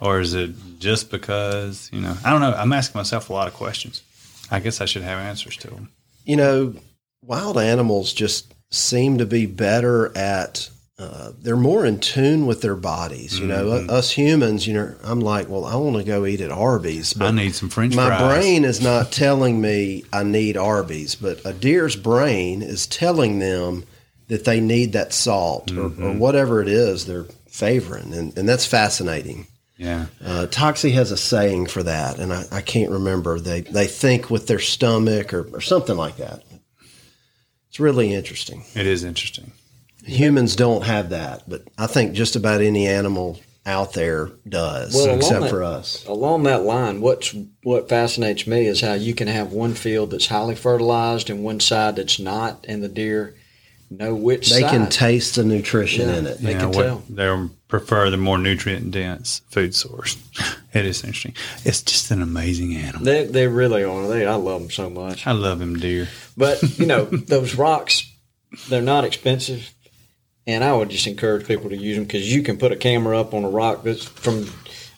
or is it just because you know? I don't know. I'm asking myself a lot of questions. I guess I should have answers to them. You know, wild animals just seem to be better at. Uh, they're more in tune with their bodies. You know, Mm-hmm. us humans. You know, I'm like, well, I want to go eat at Arby's, but I need some French my fries. brain is not telling me I need Arby's, but a deer's brain is telling them that they need that salt or, or whatever it is they're favoring, and, and that's fascinating. Yeah. Uh, Toxey has a saying for that, and I, I can't remember. They they think with their stomach or, or something like that. It's really interesting. It is interesting. Humans don't have that, but I think just about any animal out there does, Well, except that- for us. Along that line, what's what fascinates me is how you can have one field that's highly fertilized and one side that's not, and the deer know which They side. can taste the nutrition Yeah. in it. They you can what tell. they prefer the more nutrient dense food source. It is interesting. It's just an amazing animal. They they really are. They I love them so much. I love them deer. But you know those rocks, they're not expensive, and I would just encourage people to use them because you can put a camera up on a rock that's from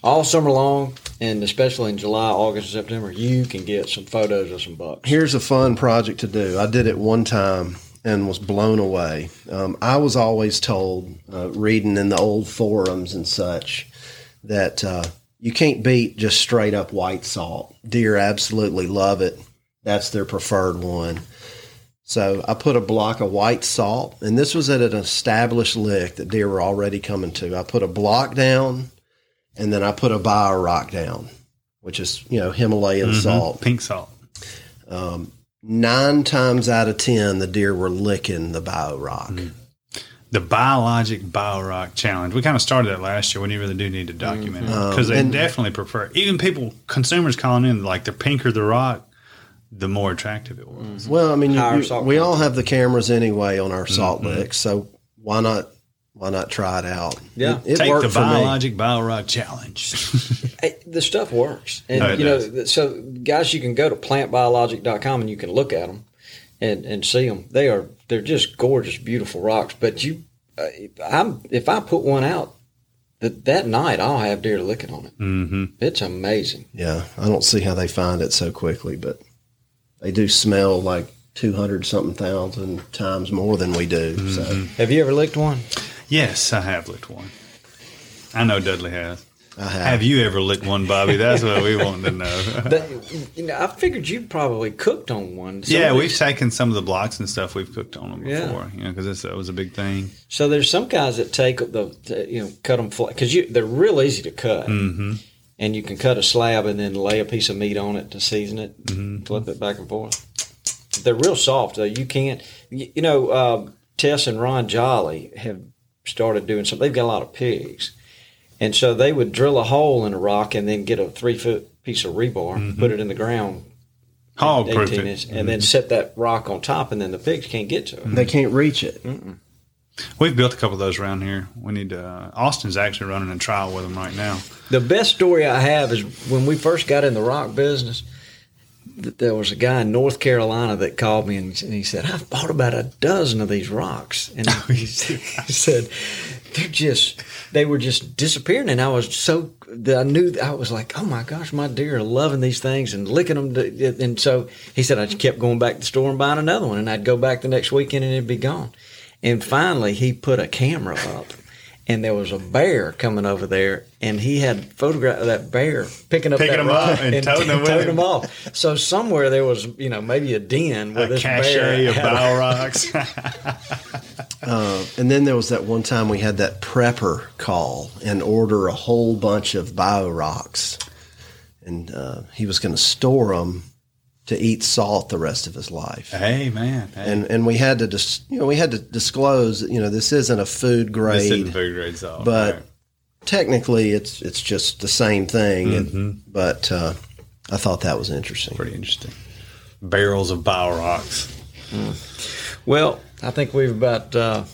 all summer long, and especially in July, August, September, you can get some photos of some bucks. Here's a fun project to do. I did it one time and was blown away. Um, I was always told, uh, reading in the old forums and such, that uh, you can't beat just straight up white salt. Deer absolutely love it. That's their preferred one. So I put a block of white salt, and this was at an established lick that deer were already coming to. I put a block down, and then I put a bio rock down, which is you know Himalayan Mhm. salt. Pink salt. Um, nine times out of ten, the deer were licking the bio rock. The biologic biorock challenge. We kind of started that last year. when you really do need to document it Um, because they and- definitely prefer. Even people, consumers calling in, like the pinker the rock, the more attractive it was. Well, I mean, you, you- we all have the cameras anyway on our salt Mhm. licks, so why not? Why not try it out? Yeah. it, it Take worked the for me. biologic biorock challenge. Hey, the stuff works, and No, it you know, does. th- so guys, you can go to plantbiologic.com and you can look at them and and see them. They are they're just gorgeous, beautiful rocks. But you, uh, I'm if I put one out that that night, I'll have deer licking on it. mm-hmm. It's amazing. Yeah, I don't see how they find it so quickly, but they do smell like two hundred something thousand times more than we do. So Have you ever licked one? Yes, I have licked one. I know Dudley has. I have. Have you ever licked one, Bobby? That's what we want to know. That, you know, I figured you probably cooked on one. Some yeah, we've taken some of the blocks and stuff. We've cooked on them Yeah. before, you know, because that was a big thing. So there's some guys that take the the- you know cut them flat because they're real easy to cut. Mm-hmm. And you can cut a slab and then lay a piece of meat on it to season it, Mm-hmm. flip it back and forth. They're real soft though. You can't, you, you know, uh, Tess and Ron Jolly have started doing something. They've got a lot of pigs, and so they would drill a hole in a rock and then get a three foot piece of rebar, put it in the ground, Hog proof 18 it. inch, and then set that rock on top, and then the pigs can't get to it. they can't reach it. We've built a couple of those around here. We need to. Uh, Austin's actually running a trial with them right now. The best story I have is when we first got in the rock business. th- There was a guy in North Carolina that called me and and he said, "I've bought about a dozen of these rocks," and he said- he said, "They're just they were just disappearing." And I was so I knew I was like, "Oh my gosh, my deer are loving these things and licking them." To, and so he said, I just kept going back to the store and buying another one, and I'd go back the next weekend and it'd be gone. And finally, he put a camera up and there was a bear coming over there, and he had photograph of that bear picking up Picking that him rock up and toting him toting him. him off. So somewhere there was, you know, maybe a den with A this cache bear of had a- bio rocks. Uh, and then there was that one time we had that prepper call and order a whole bunch of bio rocks, and uh, he was going to store them to eat salt the rest of his life. hey man, hey, And and we had to dis, you know we had to disclose you know this isn't a food grade, this isn't food grade salt, but right. technically it's it's just the same thing. And, Mhm. but uh, I thought that was interesting. pretty interesting. Barrels of bio rocks. Well, I think we've about uh,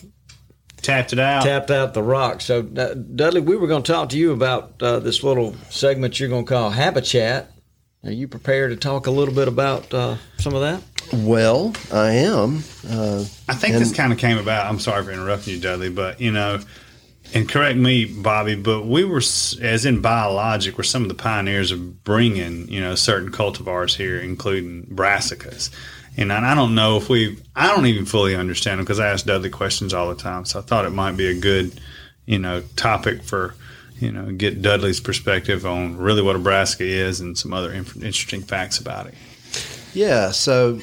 Tapped it out. tapped out the rock. So, uh, Dudley, we were going to talk to you about uh, this little segment you're going to call Habitat. Are you prepared to talk a little bit about uh, some of that? Well, I am. Uh, I think And- this kind of came about. I'm sorry for interrupting you, Dudley, but you know, and correct me, Bobby, but we were, as in biologic, were some of the pioneers of bringing you know certain cultivars here, including brassicas. And I I don't know if we, I don't even fully understand them because I ask Dudley questions all the time. So I thought it might be a good, you know, topic for, you know, get Dudley's perspective on really what brassica is and some other inf- interesting facts about it. Yeah, so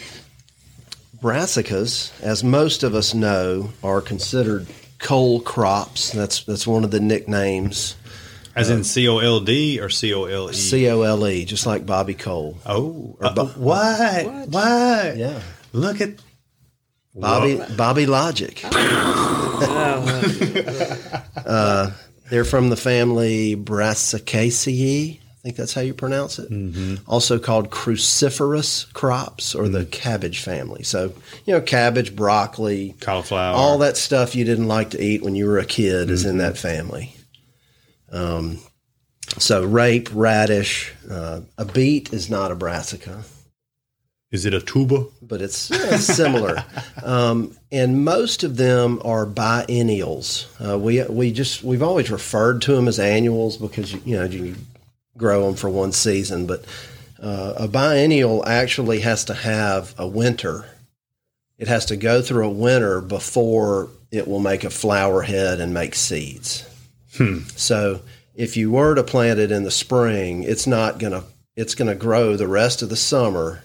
brassicas, as most of us know, are considered cole crops. That's that's one of the nicknames. As in C O L D or C O L E? C O L E, just like Bobby Cole. Oh, Or Bo- uh, what? what? Yeah. Look at Bobby Bobby Logic. uh, they're from the family Brassicaceae. I think that's how you pronounce it. Mm-hmm. Also called cruciferous crops or the cabbage family. So, you know, cabbage, broccoli, cauliflower, all that stuff you didn't like to eat when you were a kid is in Mm-hmm. that family. Um, so, rape, radish, uh, a beet is not a brassica Is it a tuba? but it's similar. um, and most of them are biennials. Uh, we we just we've always referred to them as annuals because you know you grow them for one season, but uh, a biennial actually has to have a winter. It has to go through a winter before it will make a flower head and make seeds. Hmm. So if you were to plant it in the spring, it's not gonna it's gonna grow the rest of the summer,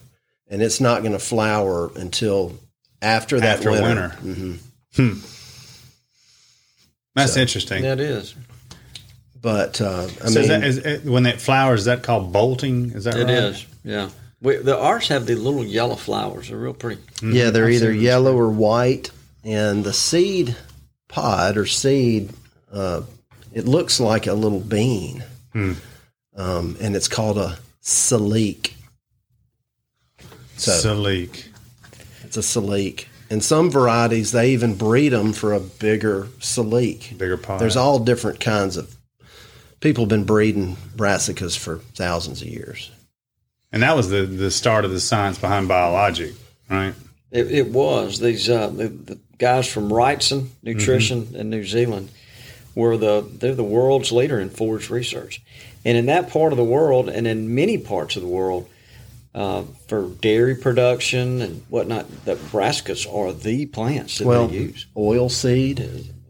and it's not gonna flower until after that After winter. winter. hmm That's So- interesting. That is. But uh, I so mean, is that, is, it- when that flowers, is that called bolting? Is that It right? is. Yeah. We, the ours have the little yellow flowers. They're real pretty. yeah, they're I've either yellow or white, and the seed pod or seed, uh, it looks like a little bean, Hmm. um, and it's called a silique. So Silique. it's a silique. And some varieties, they even breed them for a bigger silique. Bigger pod. There's all different kinds of people have been breeding brassicas for thousands of years. And that was the, the start of the science behind biologic, right? It, it was these uh, the, the guys from Wrightson Nutrition Mm-hmm. in New Zealand were the they're the world's leader in forage research, and in that part of the world, and in many parts of the world, uh, for dairy production and whatnot, the brassicas are the plants that Well, they use. oil seed,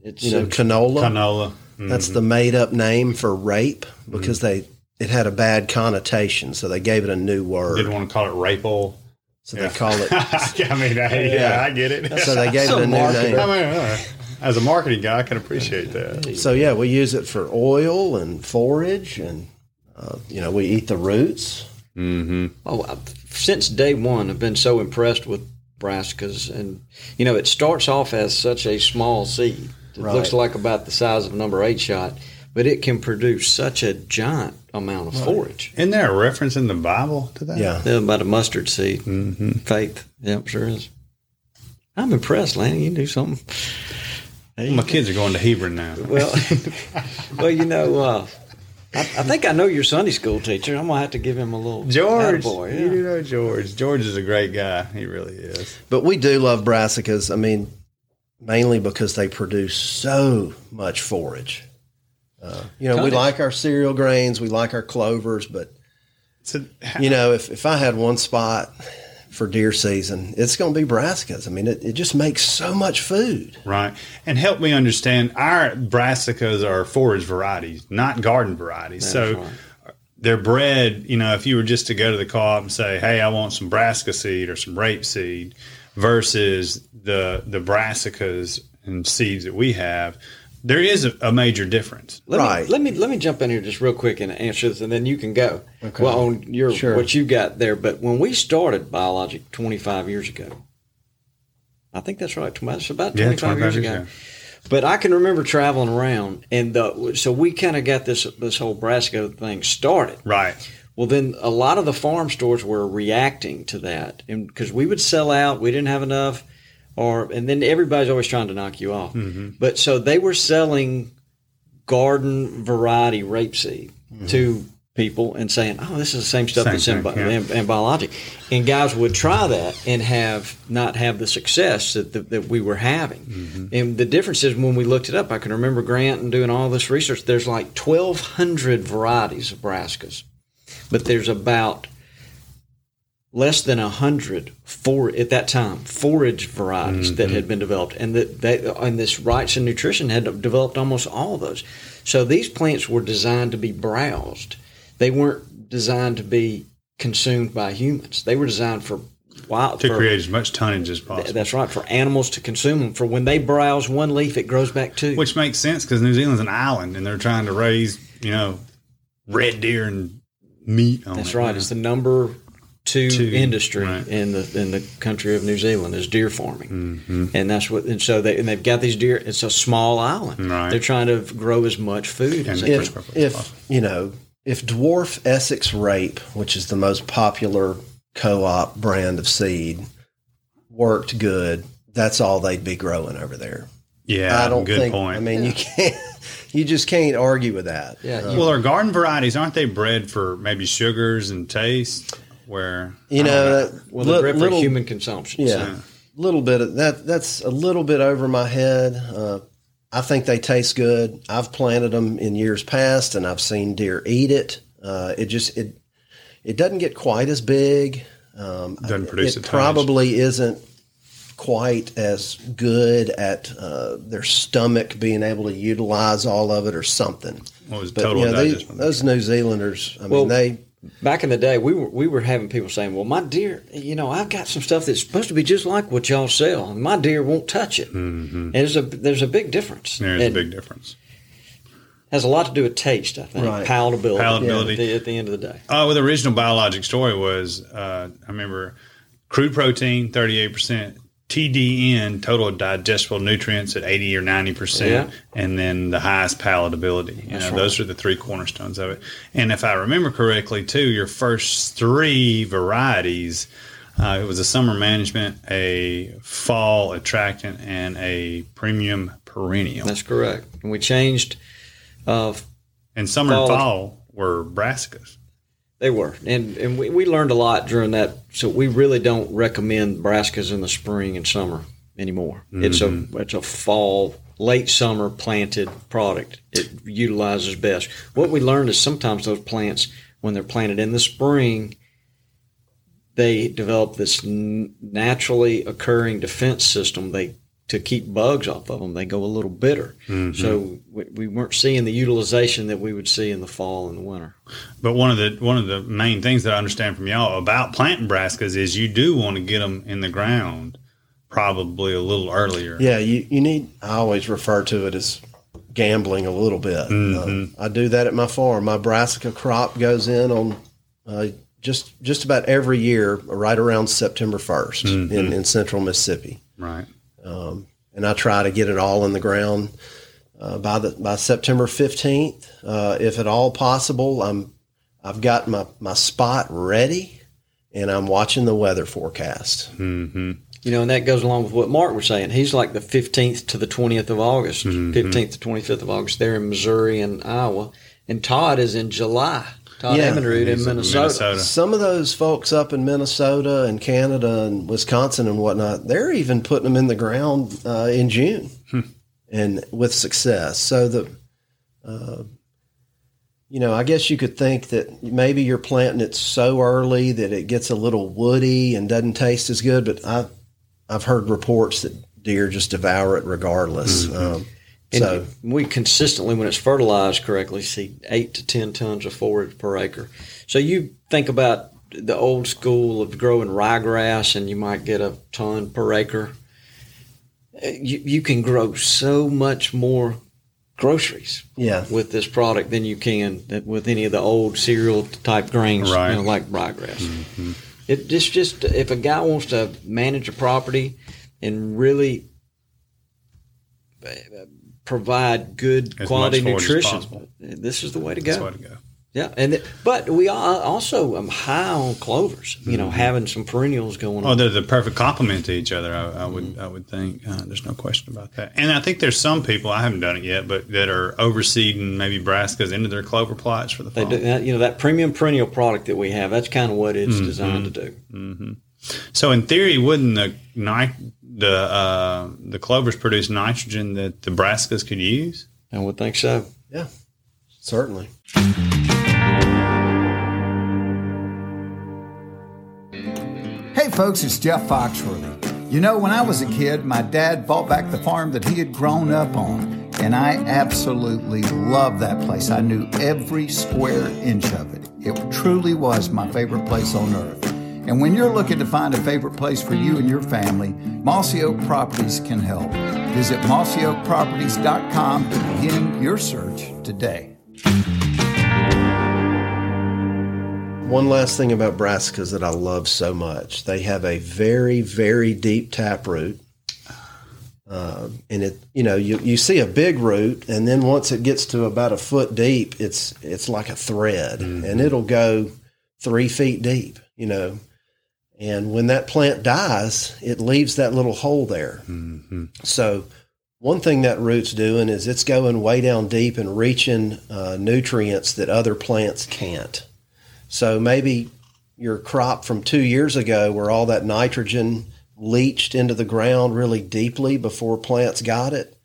It's you know, canola. Canola. That's Mm-hmm. the made up name for rape because they it had a bad connotation, so they gave it a new word. Didn't want to call it rape oil. So they call it. I mean, I, yeah, I get it. So they gave it a new name. I mean, uh, as a marketing guy, I can appreciate that. So yeah, we use it for oil and forage, and uh, you know we eat the roots. Mm-hmm. Oh, I- since day one, I've been so impressed with brassicas, and you know, it starts off as such a small seed. It Right. looks like about the size of a number eight shot, but it can produce such a giant amount of forage. Isn't there a reference in the Bible to that? Yeah, Yeah, about a mustard seed. Mm-hmm. Faith. Yep, sure is. I'm impressed, Lanny. You do something. Hey, My kids are going to Hebron now. well, well, you know, uh, I, I think I know your Sunday school teacher. I'm gonna have to give him a little George, attaboy, you yeah. do know George. George is a great guy. He really is. but we do love brassicas. I mean, mainly because they produce so much forage. Uh, you know, we Tonnage. like our cereal grains, we like our clovers, but So, you know, if, if I had one spot for deer season, it's going to be brassicas. I mean, it, it just makes so much food. Right. And help me understand our brassicas are forage varieties, not garden varieties. so right. they're bred, you know, if you were just to go to the co-op and say, "Hey, I want some brassica seed or some rape seed," versus the the brassicas and seeds that we have, there is a, a major difference. Let Right. Me, let me let me jump in here just real quick and answer this, and then you can go. Okay. Well, on your Sure. what you got there, but when we started biologic 25 years ago, I think that's right. tw- It's about 25, Yeah, 25 years, years ago. ago. But I can remember traveling around, and the, so we kind of got this this whole brassica thing started. Right. Well, then a lot of the farm stores were reacting to that, and because we would sell out, we didn't have enough, or and then everybody's always trying to knock you off. But so they were selling garden variety rapeseed to people and saying, "Oh, this is the same stuff Same that's in, thing, bi- yeah. in, in biologic," and guys would try that and have not have the success that that, that we were having. Mm-hmm. And the difference is when we looked it up, I can remember Grant and doing all this research. There's like 1,200 varieties of brassicas but there's about less than a hundred for at that time forage varieties that mm-hmm. had been developed, and that they and this Wrightson Nutrition had developed almost all of those. So these plants were designed to be browsed; they weren't designed to be consumed by humans. They were designed for wild to for- create as much tonnage as possible. That's right for animals to consume them. For when they browse one leaf, it grows back two. Which makes sense because New Zealand's an island and they're trying to raise, you know, red deer and meat on That's it, right. you know. It's the number two, Two, industry right. in the in the country of New Zealand is deer farming, Mm-hmm. and that's what. And so they and they've got these deer. It's a small island. Right. They're trying to grow as much food as they can. if, if you know if dwarf essex rape which is the most popular co-op brand of seed worked good that's all they'd be growing over there Yeah, i don't good think point. i mean you can't you just can't argue with that Yeah, Uh, well, our garden varieties aren't they bred for maybe sugars and taste? Where you I don't know that Well, they're li- bred for little- human consumption. yeah so. little bit of that that's a little bit over my head uh, i think they taste good i've planted them in years past and i've seen deer eat it uh, it just it it doesn't get quite as big um, Doesn't produce it a tonnage. probably isn't quite as good at uh, their stomach being able to utilize all of it or something What was but total you know, they, those new zealanders i Well, mean they Back in the day, we were we were having people saying, "Well, my deer, you know, I've got some stuff that's supposed to be just like what y'all sell, and my deer won't touch it." Mm-hmm. And there's a there's a big difference. There's a big difference. Has a lot to do with taste, I think. Right. Palatability. Palatability. At the, at the end of the day. Oh, well, the original biologic story was uh, I remember crude protein, 38%, TDN, total digestible nutrients at 80 or 90%, Yeah. and then the highest palatability. You That's know, right. those are the three cornerstones of it. And if I remember correctly, too, your first three varieties, uh, it was a summer management, a fall attractant, and a premium perennial. That's correct. And we changed. Uh, and summer fall- and fall were brassicas. They were, and and we, we learned a lot during that. So we really don't recommend brassicas in the spring and summer anymore. It's a Mm-hmm. it's a fall, late summer planted product. It utilizes best. What we learned is sometimes those plants, when they're planted in the spring, they develop this n- naturally occurring defense system. They to keep bugs off of them, they go a little bitter. Mhm. So we, we weren't seeing the utilization that we would see in the fall and the winter. But one of the one of the main things that I understand from y'all about planting brassicas is you do want to get them in the ground probably a little earlier. Yeah, you, you need. I always refer to it as gambling a little bit. Mhm. Uh, I do that at my farm. My brassica crop goes in on uh, just just about every year, right around September 1st in, Mhm. in central Mississippi, Right. Um, and I try to get it all in the ground uh, by the by September fifteenth, uh, if at all possible. I'm I've got my my spot ready, and I'm watching the weather forecast. Mm-hmm. You know, and that goes along with what Mark was saying. He's like the 15th to the 20th of August, Mm-hmm. 15th to 25th of August there in Missouri and Iowa. And Todd is in July. Todd Amenrud in Minnesota. Some of those folks up in Minnesota and Canada and Wisconsin and whatnot, they're even putting them in the ground uh, in June, and with success. So the, uh, you know, I guess you could think that maybe you're planting it so early that it gets a little woody and doesn't taste as good. But I, I've heard reports that deer just devour it regardless. Um, And so we consistently, when it's fertilized correctly, see eight to 10 tons of forage per acre. So you think about the old school of growing ryegrass and you might get a ton per acre. You, you can grow so much more groceries yeah, with this product than you can with any of the old cereal type grains, Right. you know, like ryegrass. Mm-hmm. It just just if a guy wants to manage a property and really provide good As quality much forage as nutrition, this is the way to go. way to go. Yeah, and th- but we are also um, high on clovers. You know, having some perennials going Mm-hmm. Oh, on. they're the perfect complement to each other. I, I would, I would think. Uh, there's no question about that. And I think there's some people I haven't done it yet, but that are overseeding maybe brassicas into their clover plots for the They fall. do, you know, that premium perennial product that we have. That's kind of what it's designed to do. hmm So in theory, wouldn't the the uh, the clovers produce nitrogen that the brassicas could use? I would think so. yeah, certainly. Hey folks, it's Jeff Foxworthy. You know, when I was a kid, my dad bought back the farm that he had grown up on, and I absolutely loved that place. I knew every square inch of it. It truly was my favorite place on earth. And when you're looking to find a favorite place for you and your family, Mossy Oak Properties can help. Visit mossyoakproperties.com to begin your search today. One last thing about brassicas that I love so much. They have a very, very deep tap root. Uh, and it, you know, you, you see a big root, and then once it gets to about a foot deep, it's it's like a thread, and it'll go three feet deep. You know, and when that plant dies, it leaves that little hole there. So, one thing that root's doing is it's going way down deep and reaching uh, nutrients that other plants can't. So maybe your crop from two years ago, where all that nitrogen leached into the ground really deeply before plants got it,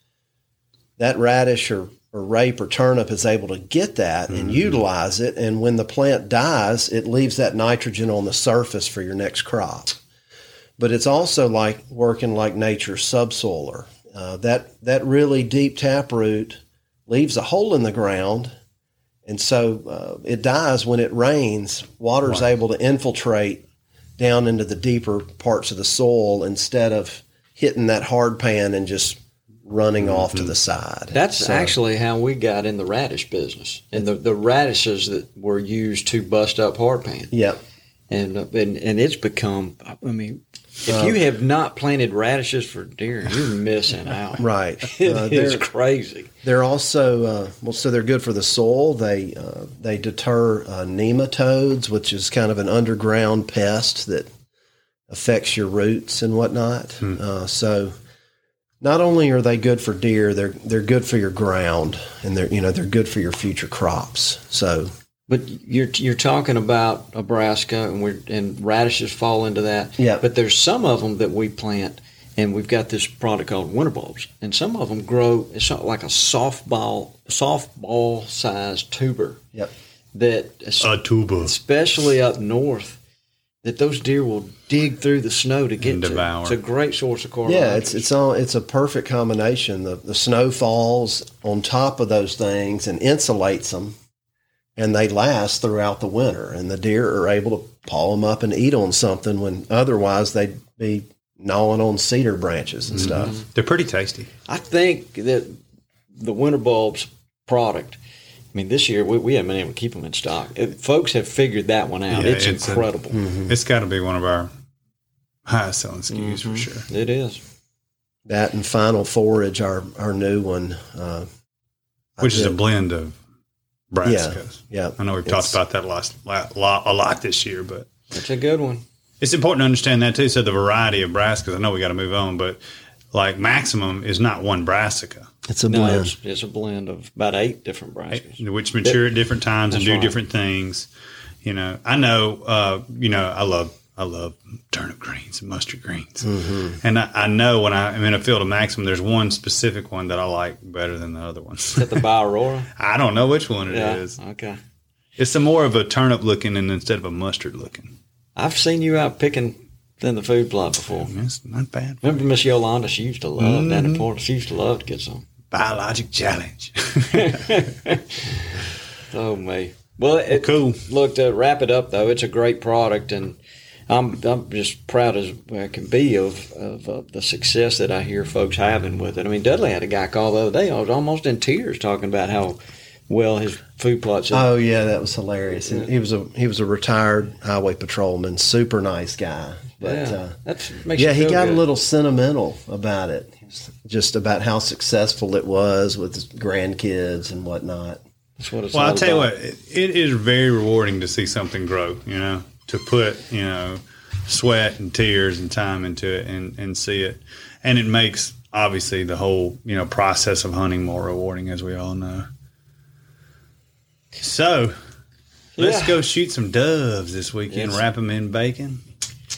that radish or, or rape or turnip is able to get that and utilize it. And when the plant dies, it leaves that nitrogen on the surface for your next crop. But it's also like working like nature's subsoiler. Uh, that that really deep taproot leaves a hole in the ground and so uh, it dies when it rains. Water is able to infiltrate down into the deeper parts of the soil instead of hitting that hard pan and just running off to the side. That's So- actually how we got in the radish business, and the, the radishes that were used to bust up hard pan. Yep. And, uh, and and it's become. I mean, if Uh, you have not planted radishes for deer, you're missing out. Right. It Uh, is crazy. They're also uh, well, so they're good for the soil. They uh, they deter uh, nematodes, which is kind of an underground pest that affects your roots and whatnot. Uh, so not only are they good for deer, they're they're good for your ground, and they're you know they're good for your future crops. So But you're you're talking about brassica, and we're and radishes fall into that. Yeah. But there's some of them that we plant, and we've got this product called winter bulbs, and some of them grow. It's sort like a softball softball sized tuber. Yep. That A tuba. especially up north, that those deer will dig through the snow to get And to. devour. It's a great source of carbohydrates. yeah, it's it's all it's a perfect combination. The the snow falls on top of those things and insulates them, and they last throughout the winter. And the deer are able to paw them up and eat on something when otherwise they'd be gnawing on cedar branches and mm-hmm. stuff. They're pretty tasty. I think that the winter bulbs product. I mean, this year we, we haven't been able to keep them in stock. It, folks have figured that one out. Yeah, it's, it's a- incredible. It's got to be one of our highest selling SKUs for sure. It is. That and Final Forage, our our new one, uh, Which is a blend of brassicas. yeah. I know we've It's- talked about that last, lot, lot, a lot this year, but It's a good one. it's important to understand that too. So the variety of brassicas, I know we got to move on, but like maximum is not one brassica, It's a No, blend. it's, it's a blend of about eight different brassicas. which mature at different times and do right. different things. You know, I know, uh, you know, I love, I love turnip greens and mustard greens. Mm-hmm. And I, I know when I am in a field of maximum, there's one specific one that I like better than the other ones. Is that the Biorora? I don't know which one it is. yeah. Okay. It's a more of a turnip looking and instead of a mustard looking. I've seen you out picking in the food plot before. It's not bad. Remember Miss Yolanda? She used to love down Mm-hmm. in Florida. She used to love to get some. Biologic challenge. Oh me. Well, it, cool. Look to wrap it up though, it's a great product, and I'm I'm just proud as I can be of of uh, the success that I hear folks having with it. I mean, Dudley had a guy call the other day. I was almost in tears talking about how well his food plots. Oh yeah, that was hilarious. And he was a he was a retired highway patrolman, super nice guy. But yeah, uh, that's makes yeah, he got good. a little sentimental about it, just about how successful it was with his grandkids and whatnot. That's what it's Well, I'll tell you what, it, it is very rewarding to see something grow, you know, to put, you know, sweat and tears and time into it and, and see it. And it makes, obviously, the whole, you know, process of hunting more rewarding, as we all know. So, let's Yeah. go shoot some doves this weekend, Yes. wrap them in bacon.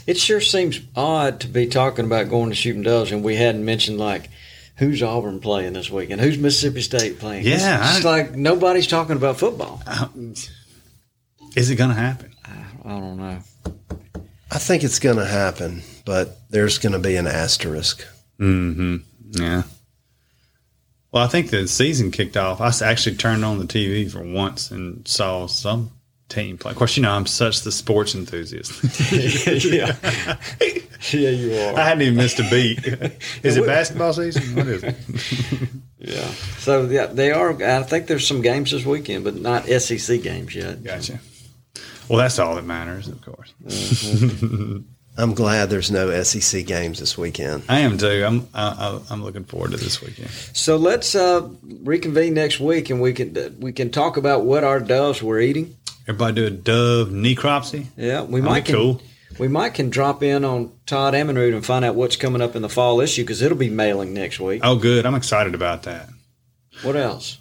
It sure seems odd to be talking about going to shooting doves, and we hadn't mentioned like who's Auburn playing this weekend, who's Mississippi State playing. It's Yeah, just I- like nobody's talking about football. Is it going to happen? I don't know. I think it's going to happen, but there's going to be an asterisk. Mm-hmm. Yeah. Well, I think the season kicked off. I actually turned on the TV for once and saw some team play. Of course, you know I'm such the sports enthusiast. yeah. yeah, you are. I hadn't even missed a beat. Is it basketball season? What is it? Yeah. So yeah, they are. I think there's some games this weekend, but not SEC games yet. Gotcha. Well, that's all that matters, of course. Mm-hmm. I'm glad there's no SEC games this weekend. I am too. I'm I, I, I'm looking forward to this weekend. So let's uh, reconvene next week, and we can we can talk about what our doves were eating. Everybody do a dove necropsy. Yeah, we That'd might be can, cool. We might can drop in on Todd Amenrud and find out what's coming up in the fall issue because it'll be mailing next week. Oh, good. I'm excited about that. What else?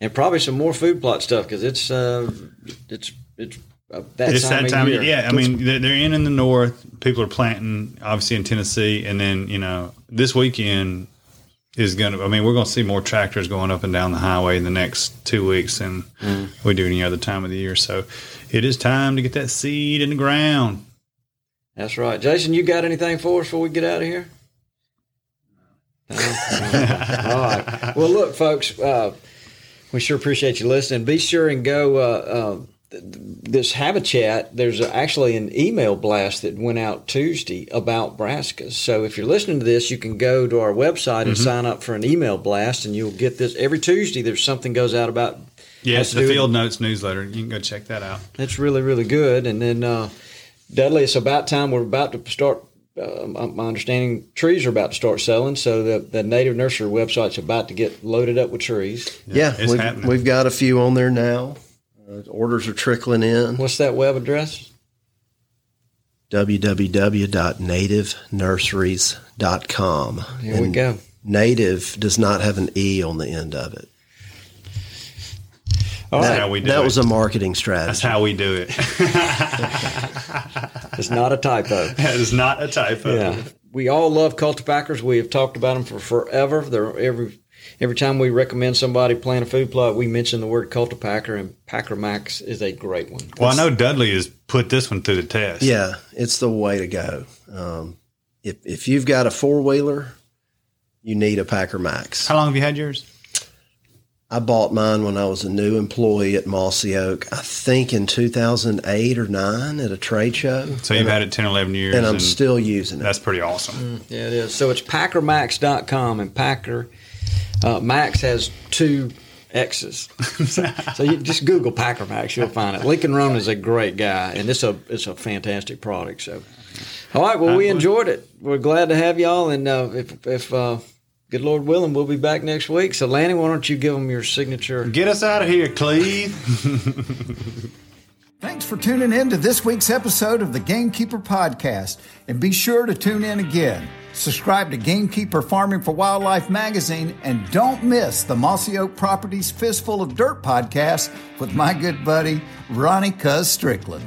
And probably some more food plot stuff because it's uh, it's it's that it's time that time. of Of, year. yeah, I mean they're they're in in the north. People are planting, obviously in Tennessee, and then you know this weekend is going to. I mean, we're going to see more tractors going up and down the highway in the next two weeks than Mm. we do any other time of the year. So it is time to get that seed in the ground. That's right, Jason. You got anything for us before we get out of here? No? All right. Well, look, folks. Uh, we sure appreciate you listening. Be sure and go. Uh, uh, th- th- this Habitat, there's actually an email blast that went out Tuesday about brassicas. So if you're listening to this, you can go to our website and Mhm. sign up for an email blast, and you'll get this every Tuesday. There's something goes out about. Yes, the do with- Field Notes newsletter. You can go check that out. That's really, really good. And then, uh, Dudley, it's about time we're about to start. Uh, my my understanding, trees are about to start selling, so the, the native nursery website's about to get loaded up with trees. Yeah, we've, we've got a few on there now. Uh, orders are trickling in. What's that web address? www.nativnurseries.com. Here we go. Nativ does not have an E on the end of it. All that, right. how we do that it. was a marketing strategy. That's how we do it. It's not a typo. that is not a typo. Yeah, we all love cultipackers. We have talked about them for forever. They're every every time we recommend somebody plant a food plot, we mention the word cultipacker, and Packer Max is a great one. Well, I know Dudley has put this one through the test. Yeah, it's the way to go. Um, if if you've got a four wheeler, you need a Packer Max. How long have you had yours? I bought mine when I was a new employee at Mossy Oak. I think in 2008 or nine at a trade show. So you've And had it 10, 11 years. and I'm still using it. That's pretty awesome. Yeah, it is. So it's packermax.com, and Packer uh, Max has two X's. so, so you just Google Packer Max, you'll find it. Lincoln Roan is a great guy, and it's a it's a fantastic product. So, all right, well, we enjoyed it. We're glad to have y'all, and uh, if if uh, good Lord willing, we'll be back next week. So, Lanny, why don't you give them your signature? Get us out of here, Cleve. Thanks for tuning in to this week's episode of the Gamekeeper Podcast. And be sure to tune in again. Subscribe to Gamekeeper Farming for Wildlife magazine and don't miss the Mossy Oak Properties Fistful of Dirt podcast with my good buddy, Ronnie Cuz Strickland.